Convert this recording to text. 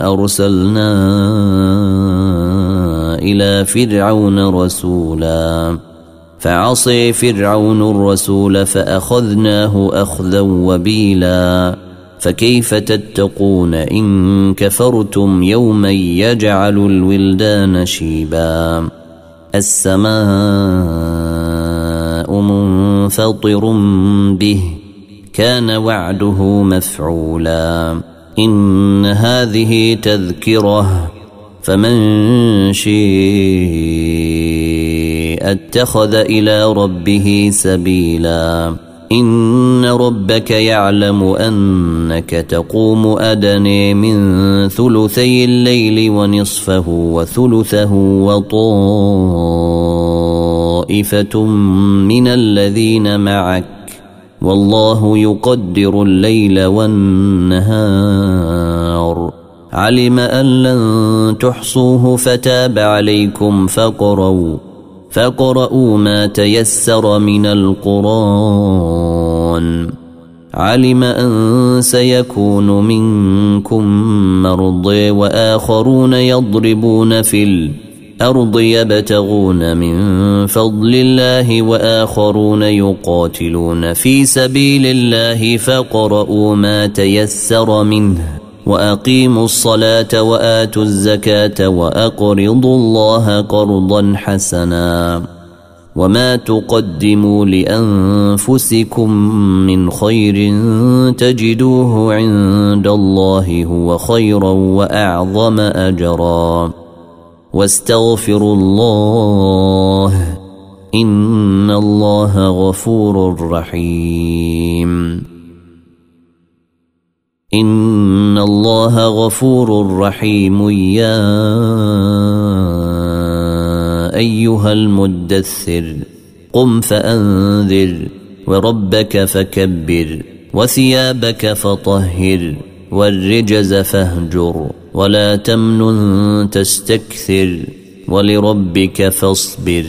أرسلنا إلى فرعون رسولا. فعصي فرعون الرسول فأخذناه أخذا وبيلا. فكيف تتقون إن كفرتم يوما يجعل الولدان شيبا. السماء منفطر به كان وعده مفعولا. إن هذه تذكرة فمن شيء اتخذ إلى ربه سبيلا. إن ربك يعلم أنك تقوم أدني من ثلثي الليل ونصفه وثلثه وطائفة من الذين معك. والله يقدر الليل والنهار. علم أن لن تحصوه فتاب عليكم فقروا فقرؤوا ما تيسر من القرآن. علم أن سيكون منكم مرضي وآخرون يضربون في الأرض يبتغون من فضل الله وآخرون يقاتلون في سبيل الله فقرؤوا ما تيسر منه وأقيموا الصلاة وآتوا الزكاة وأقرضوا الله قرضا حسنا وما تقدموا لأنفسكم من خير تجدوه عند الله هو خيرا وأعظم أجرا واستغفروا الله إن الله غفور رحيم. إن الله غفور رحيم. يا أيها المدثر قم فأنذر وربك فكبر وثيابك فطهر. والرجز فاهجر ولا تمنن تستكثر ولربك فاصبر